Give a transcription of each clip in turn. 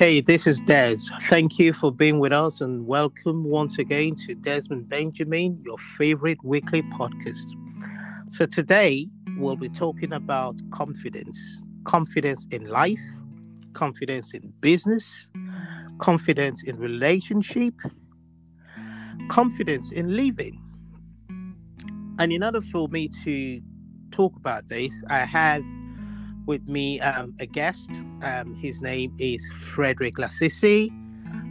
Hey, this is Des. Thank you for being with us and welcome once again to Desmond Benjamin, your favorite weekly podcast. So, today we'll be talking about confidence confidence in life, confidence in business, confidence in relationship, confidence in living. And in order for me to talk about this, I have with me um, a guest. Um, his name is Frederick Lasisi.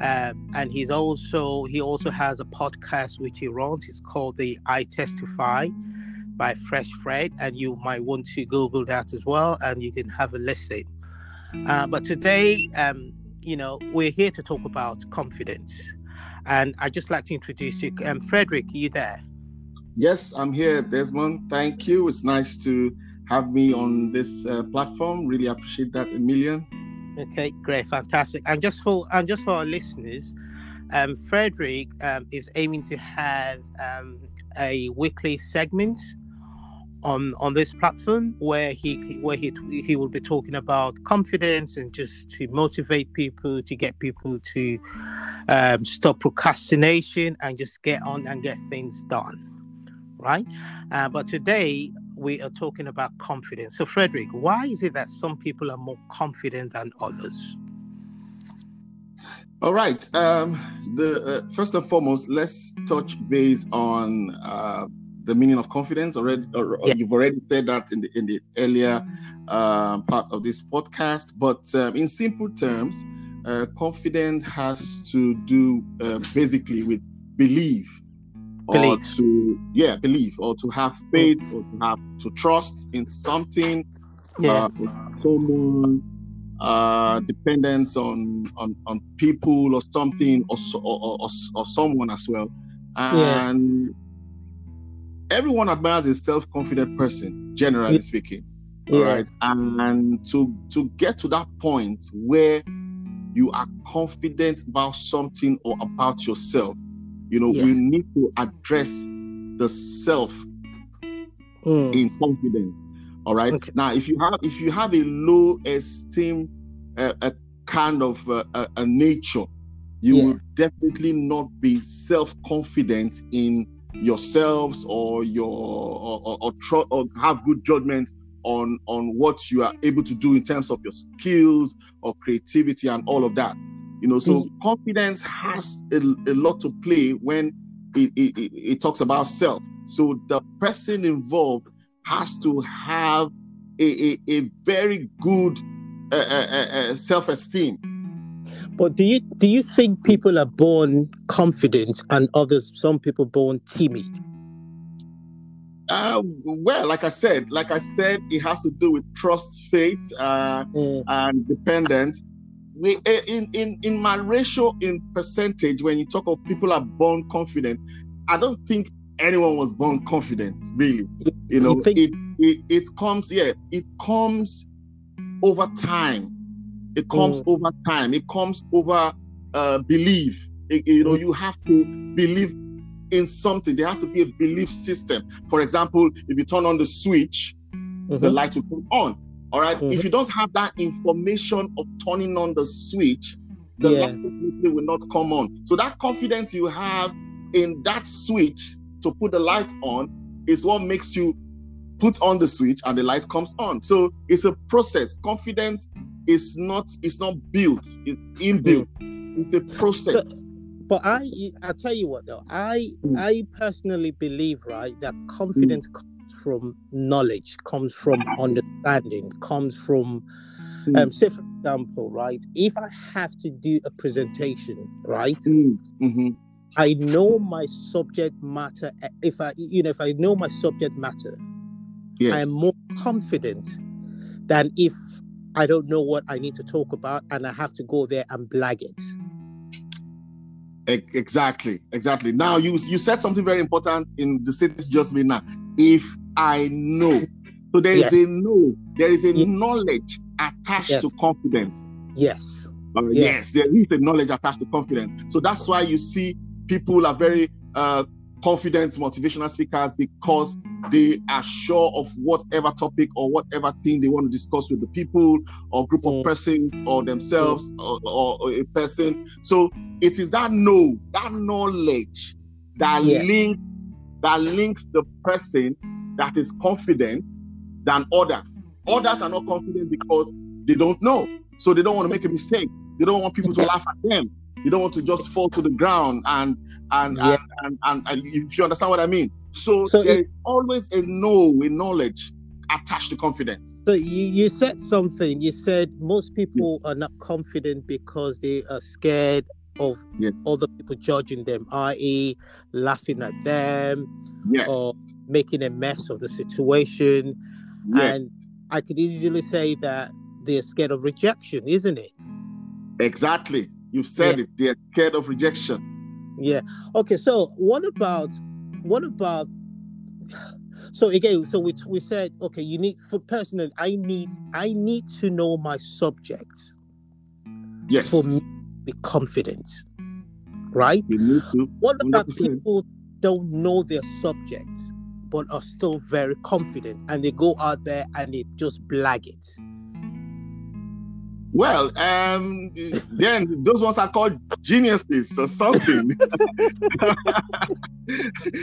Um, and he's also he also has a podcast which he runs. It's called the I Testify by Fresh Fred, and you might want to Google that as well, and you can have a listen. Uh, but today, um, you know, we're here to talk about confidence, and I'd just like to introduce you. Um, Frederick, are you there? Yes, I'm here, Desmond. Thank you. It's nice to have me on this uh, platform. Really appreciate that a million. Okay, great, fantastic. And just for and just for our listeners, um, Frederick um, is aiming to have um, a weekly segment on on this platform where he where he he will be talking about confidence and just to motivate people to get people to um, stop procrastination and just get on and get things done right uh, but today we are talking about confidence. So frederick why is it that some people are more confident than others? All right um the uh, first and foremost let's touch base on uh the meaning of confidence. Already or, yeah. you've already said that in the in the earlier uh, part of this podcast but um, in simple terms uh, confidence has to do uh, basically with belief, belief or to yeah believe or to have faith or to have to trust in something yeah. Uh, someone uh dependence on on on people or something or or, or, or someone as well and yeah everyone admires a self-confident person, generally speaking. Yeah. All right. And, and to to get to that point where you are confident about something or about yourself, you know, we need to address the self mm. in confidence. All right. Okay. Now, if you have if you have a low esteem, uh, a kind of uh, a, a, nature, you yeah. will definitely not be self confident in yourselves or your or, or, or, tr- or have good judgment on on what you are able to do in terms of your skills or creativity and all of that you know so mm-hmm. confidence has a, a, lot to play when it, it, it, talks about self so the person involved has to have a, a, a very good uh, uh, uh, self-esteem but do you do you think people are born confident and others, some people born timid? Uh, well, like I said, like I said, it has to do with trust, faith, uh, mm. and dependent. We eh, in in in my ratio in percentage when you talk of people are born confident, I don't think anyone was born confident. Really, you know, you think- it, it it comes yeah, it comes over time it comes mm. over time. It comes over uh, belief. It, you know, mm. you have to believe in something. There has to be a belief system. For example, if you turn on the switch, mm-hmm. the light will come on. All right? mm-hmm. If you don't have that information of turning on the switch, the yeah. light will not come on. So that confidence you have in that switch to put the light on is what makes you put on the switch and the light comes on. So it's a process. Confidence is not it's not built, it's inbuilt. Mm. It's a process. So, but I I tell you what though, I mm. I personally believe right that confidence mm. comes from knowledge, comes from understanding, comes from mm. um say for example, right, if I have to do a presentation, right? Mm. Mm-hmm. I know my subject matter. If I, you know, if I know my subject matter, yes. I am more confident than if I don't know what I need to talk about and I have to go there and blag it. Exactly, exactly. Now you you said something very important in the sentence just made now. If I know, so there is yes. a know, there is a yes. knowledge attached yes. to confidence. Yes. Uh, yes. there is a knowledge attached to confidence. So that's why you see people are very uh, confident motivational speakers because they are sure of whatever topic or whatever thing they want to discuss with the people or group of mm. person or themselves or, or, or, a person. So it is that know, that knowledge that yeah. link that links the person that is confident than others. Others are not confident because they don't know. So they don't want to make a mistake. They don't want people to laugh at them. They don't want to just fall to the ground and and yeah. and, and, and, and, if you understand what I mean. So, so there is always a know, a knowledge attached to confidence. So you, you said something. You said most people yeah. are not confident because they are scared of yeah. other people judging them, i.e., laughing at them yeah. or making a mess of the situation. And I could easily say that they're scared of rejection, isn't it? Exactly. You've said yeah. it. They're scared of rejection. Yeah. Okay. So what about what about so again so we, we said okay you need for personal i need i need to know my subject yes for me be confident right you need to. what about 100%. people don't know their subject but are still very confident and they go out there and they just blag it well, um, then those ones are called geniuses or something.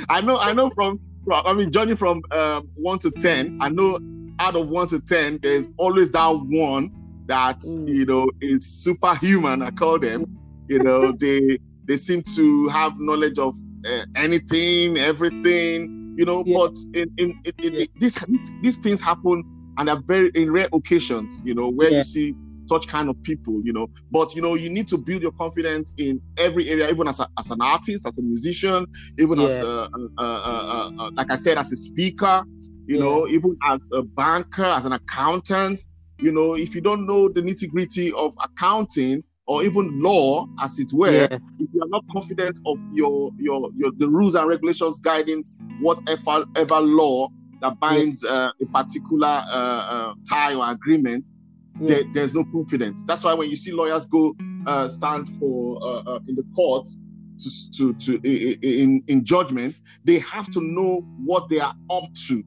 I know, I know from, from, I mean, journey from um, one to ten. I know out of one to ten, there's always that one that mm. you know is superhuman. I call them. You know, they they seem to have knowledge of uh, anything, everything. You know, yeah. but in in, in, in yeah. this these things happen and are very in rare occasions. You know, where yeah. you see such kind of people, you know. But you know, you need to build your confidence in every area, even as, a, as an artist, as a musician, even yeah. as a, a, a, like I said, as a speaker, you yeah. know, even as a banker, as an accountant. You know, if you don't know the nitty gritty of accounting or even law, as it were, yeah. if you are not confident of your, your your the rules and regulations guiding whatever ever law that binds uh, a particular uh, uh, tie or agreement, there, there's no confidence. That's why when you see lawyers go uh, stand for uh, uh, in the court to, to, to in, in judgment, they have to know what they are up to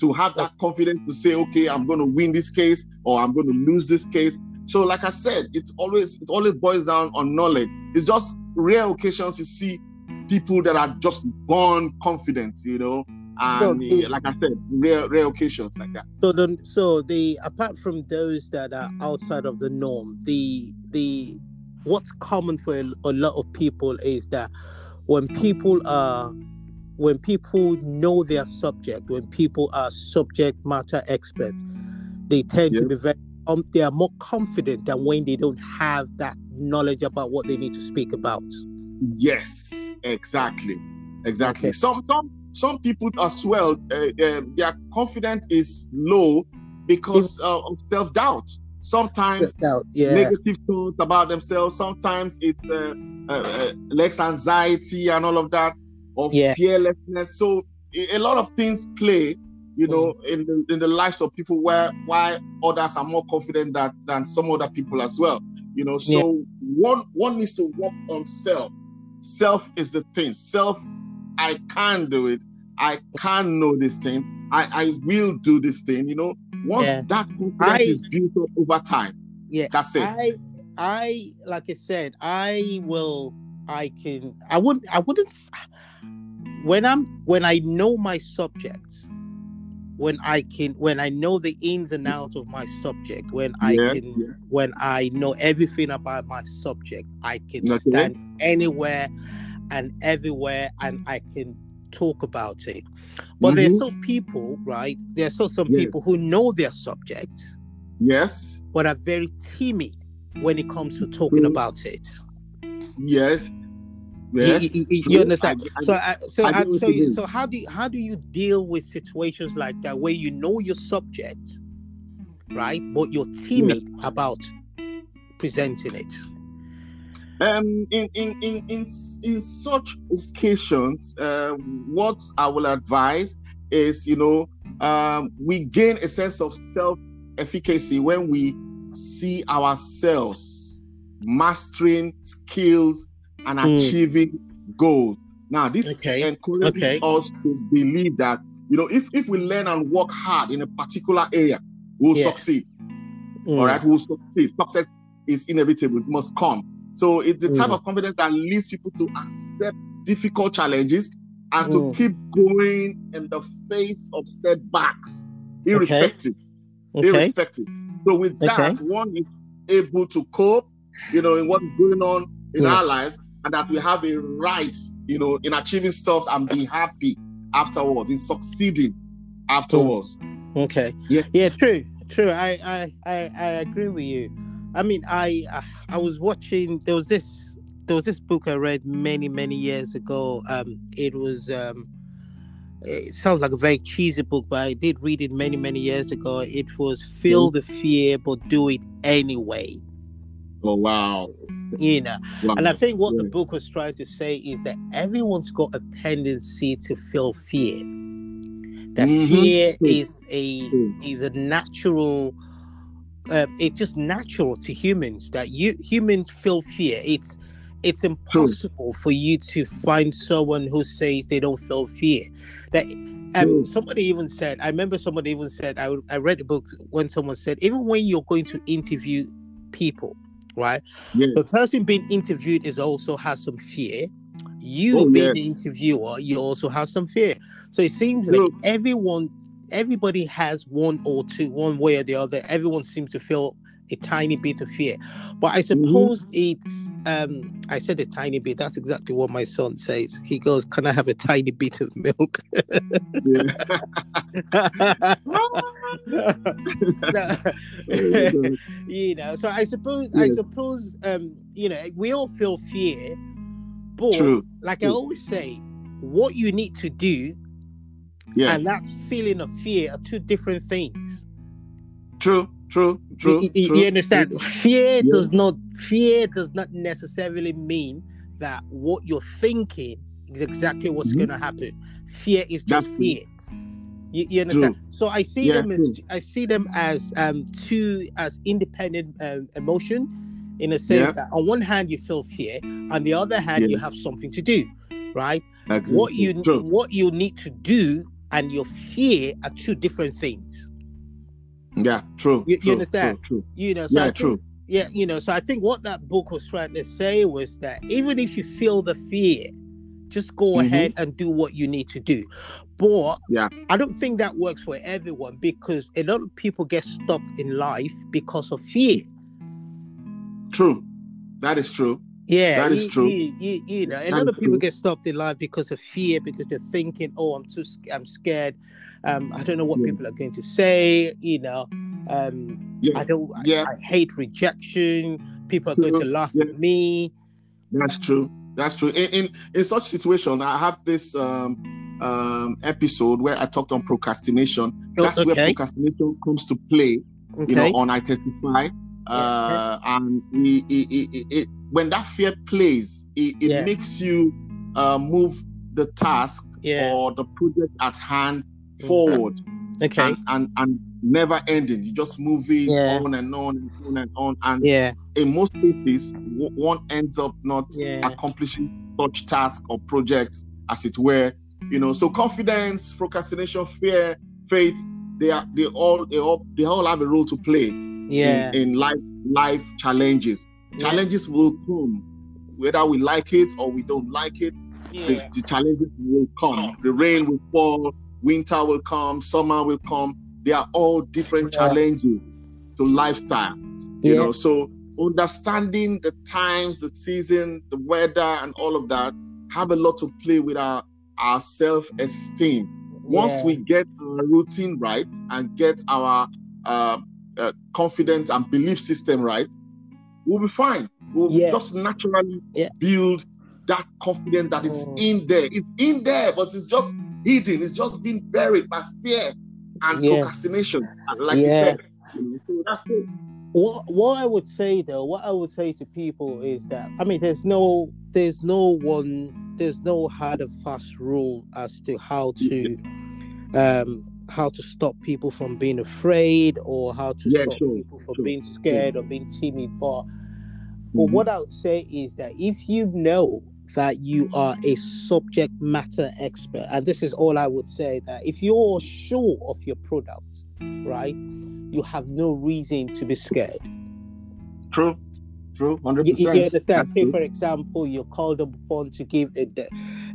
to have that confidence to say, okay, I'm going to win this case or I'm going to lose this case. So, like I said, it's always it always boils down on knowledge. It's just rare occasions you see people that are just born confident, you know, and so, like I said, rare rare occasions like that. So the so the apart from those that are outside of the norm, the the what's common for a, a lot of people is that when people are when people know their subject, when people are subject matter experts, they tend to be very um, they are more confident than when they don't have that knowledge about what they need to speak about. Yes, exactly, exactly. Okay. Some some some people as well, uh, uh, their confidence is low because uh, of self doubt. Sometimes self-doubt, yeah. negative thoughts about themselves. Sometimes it's uh, uh, uh, less anxiety and all of that, of yeah. fearlessness. So a lot of things play, you know, mm. in the in the lives of people where why others are more confident that than some other people as well. You know, so yeah. one one needs to work on self. Self is the thing. Self I can do it. I can know this thing. I, I will do this thing. You know, once yeah. that confidence I, is built up over time, yeah, that's it. I, I, like I said, I will. I can. I wouldn't. I wouldn't. When I'm when I know my subjects, when I can, when I know the ins and outs of my subject, when I yeah, can, yeah. when I know everything about my subject, I can okay. stand anywhere and everywhere and I can talk about it. But mm-hmm. there's still people, right? There's still some yes. people who know their subject. Yes. But are very timid when it comes to talking mm-hmm. about it. Yes. Yes. You, you, you understand? I, I, so, I, so, I, so, you, so how do you, how do you deal with situations like that where you know your subject, right? But you're timid about presenting it. Um, in, in, in, in, in such occasions, uh, what I will advise is, you know, um, we gain a sense of self efficacy when we see ourselves mastering skills and mm. achieving goals. Now, this Okay. encourages Okay. us to believe that you know if if we learn and work hard in a particular area, we'll Yeah. succeed. Mm. All right, we'll succeed. Success is inevitable; it must come. So it's the type Mm. of confidence that leads people to accept difficult challenges and Mm. to keep going in the face of setbacks, irrespective Okay. irrespective. So with that, Okay. one is able to cope, you know, in what is going on in Yeah. our lives, and that we have a right, you know, in achieving stuff and be happy afterwards, in succeeding afterwards. Okay. Yeah. Yeah. True. True. I I I, I agree with you. I mean, I I was watching. There was this. There was this book I read many many years ago. Um, it was um, it sounds like a very cheesy book, but I did read it many many years ago. It was feel the fear, but do it anyway. Oh wow! You know. wow. And I think what the book was trying to say is that everyone's got a tendency to feel fear. That Mhm. fear is a is a natural. Uh, it's just natural to humans that you humans feel fear. It's it's impossible for you to find someone who says they don't feel fear. That um, True. somebody even said. I remember somebody even said. I I read a book when someone said even when you're going to interview people, right? Yeah. the person being interviewed is also has some fear. You Oh, being yeah. the interviewer, you also have some fear. So it seems like everyone, everybody has one or two, one way or the other. Everyone seems to feel a tiny bit of fear. But I Mm-hmm. suppose it's um I said a tiny bit. That's exactly what my son says. He goes, Can I have a tiny bit of milk? You know, so I suppose I suppose um, you know, we all feel fear, but True. like I always say, what you need to do Yeah. and that feeling of fear are two different things. True. True. True. You, you- true, you understand? true. Fear Yeah. does not fear does not necessarily mean that what you're thinking is exactly what's Mhm. going to happen. Fear is just That's fear. You, you understand? True. So I see Yeah, them as I see them as um two as independent um, emotion, in a sense Yeah. that on one hand you feel fear, on the other hand you have something to do, right? That's What you True. what you need to do and your fear are two different things. Yeah. True. You- you understand? True. true. You know, so Yeah. think- True. yeah, you know, so I think what that book was trying to say was that even if you feel the fear, just go Mhm. ahead and do what you need to do. But Yeah. I don't think that works for everyone because a lot of people get stopped in life because of fear. True. That is true. Yeah, That is you, true. You, you, you know, a That lot of people true. get stopped in life because of fear, because they're thinking, "Oh, I'm too, I'm scared. Um, I don't know what Yeah. people are going to say." You know, um, Yeah. I don't. I- Yeah. I, hate rejection. People are going to laugh at me. That's true. That's true. In in, in such situation, I have this um, um, episode where I talked on procrastination. Oh, That's where procrastination comes to play. Okay. You know, on identify. Uh, and it, it, it- when that fear plays, it, it Yeah. makes you uh, move the task yeah. or the project at hand Mhm. forward Okay. and, and and never ending. You just move it Yeah. on and on and on and on. And Yeah. in most cases, one ends up not accomplishing such task or project, as it were. You know, so confidence, procrastination, fear, faith, they are they all they all they all have a role to play Yeah. in, in life life challenges. Yeah. Challenges will come, whether we like it or we don't like it. The, Yeah. the challenges will come. The rain will fall, winter will come, summer will come. They are all different Yeah. challenges to lifestyle you know so understanding the times the season the weather and all of that have a lot to play with our our self-esteem once Yeah. we get our routine right and get our uh, uh, confidence and belief system right we'll be fine we'll Yeah. just naturally Yeah. build that confidence that is Mm. in there it's in there but it's just hidden it's just been buried by fear and Yeah. procrastination like you said so that's it what what I would say though, what I would say to people is that I mean, there's no there's no one there's no hard and fast rule as to how to um how to stop people from being afraid or how to Yeah, stop sure, people from sure, being scared or being timid. But but Mhm. what I would say is that if you know that you are a subject matter expert. And this is all I would say that if you're sure of your product, right, you have no reason to be scared. True. True, 100%. You, you understand? Say, for example, you're called upon to give a,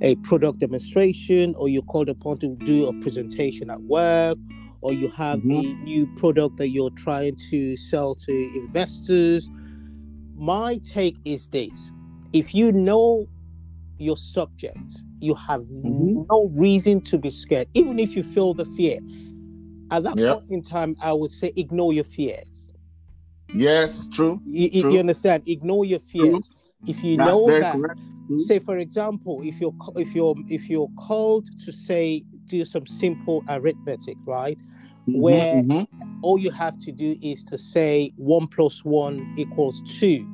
a product demonstration, or you're called upon to do a presentation at work, or you have mm-hmm. a new product that you're trying to sell to investors. My take is this if you know your subject, you have mm-hmm. no reason to be scared, even if you feel the fear. At that yep. point in time, I would say ignore your fears. Yes, true. You, true. you understand? Ignore your fears. True. If you know that, say for example, if you're if you're if you're called to say do some simple arithmetic, right? Mm-hmm, Where mm-hmm. all you have to do is to say one plus one equals two,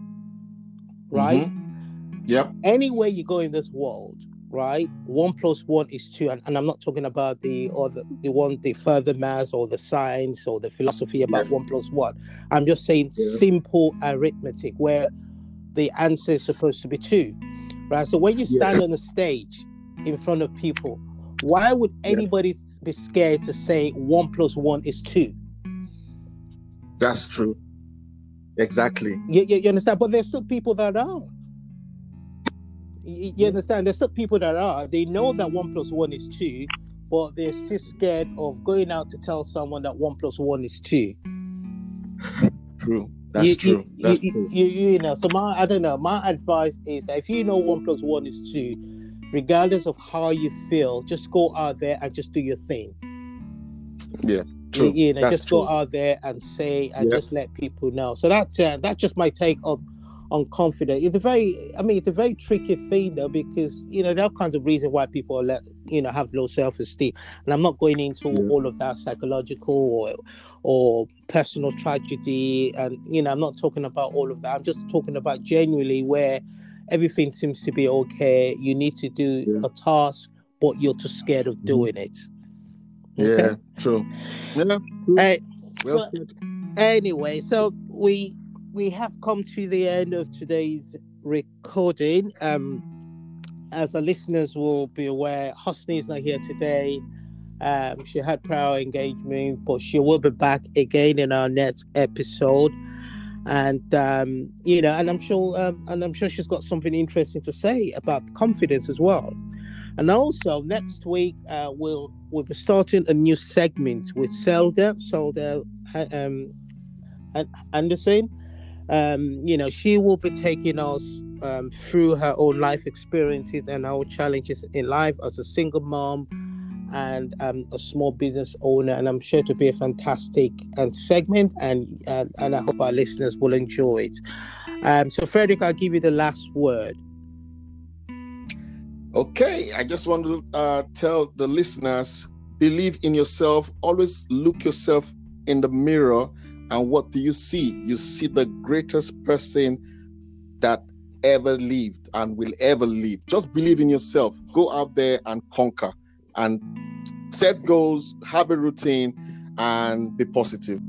right? Mm-hmm. Yep. Anywhere you go in this world, right? One plus one is two, and, and I'm not talking about the or the, the one the further maths or the science or the philosophy about yeah. one plus one. I'm just saying yeah. simple arithmetic where the answer is supposed to be two, right? So when you stand yes. on the stage in front of people, why would anybody yeah. be scared to say one plus one is two? That's true. Exactly. You, you, you understand? But there's still people that are. You, you understand? There's still people that are. They know that one plus one is two, but they're still scared of going out to tell someone that one plus one is two. True. That's you, true. You, That's you, true. You, you know, so my I don't know. My advice is that if you know one plus one is two, regardless of how you feel, just go out there and just do your thing. Yeah. True. You, know, That's just true. go out there and say and just let people know. So that's uh, that's just my take on on confidence. It's a very, I mean, it's a very tricky thing though because you know there are kinds of reasons why people are let you know have low self esteem, and I'm not going into yeah. all of that psychological or or personal tragedy, and you know I'm not talking about all of that. I'm just talking about genuinely where everything seems to be okay. You need to do yeah. a task, but you're too scared of mm-hmm. doing it. Yeah, true. Yeah. Uh, well, anyway, so we we have come to the end of today's recording. Um, as the listeners will be aware, Hosni is not here today. Um, she had prior engagement, but she will be back again in our next episode. And um, you know, and I'm sure, um, and I'm sure she's got something interesting to say about confidence as well. And also next week, uh, we'll we'll be starting a new segment with Selda, Zelda um, Anderson um, you know, she will be taking us um, through her own life experiences and our challenges in life as a single mom and um, a small business owner. And I'm sure to be a fantastic um, segment, and, and and I hope our listeners will enjoy it. Um, so, Frederick, I'll give you the last word. Okay, I just want to uh, tell the listeners: believe in yourself. Always look yourself in the mirror and what do you see? You see the greatest person that ever lived and will ever live. Just believe in yourself. Go out there and conquer and set goals, have a routine, and be positive.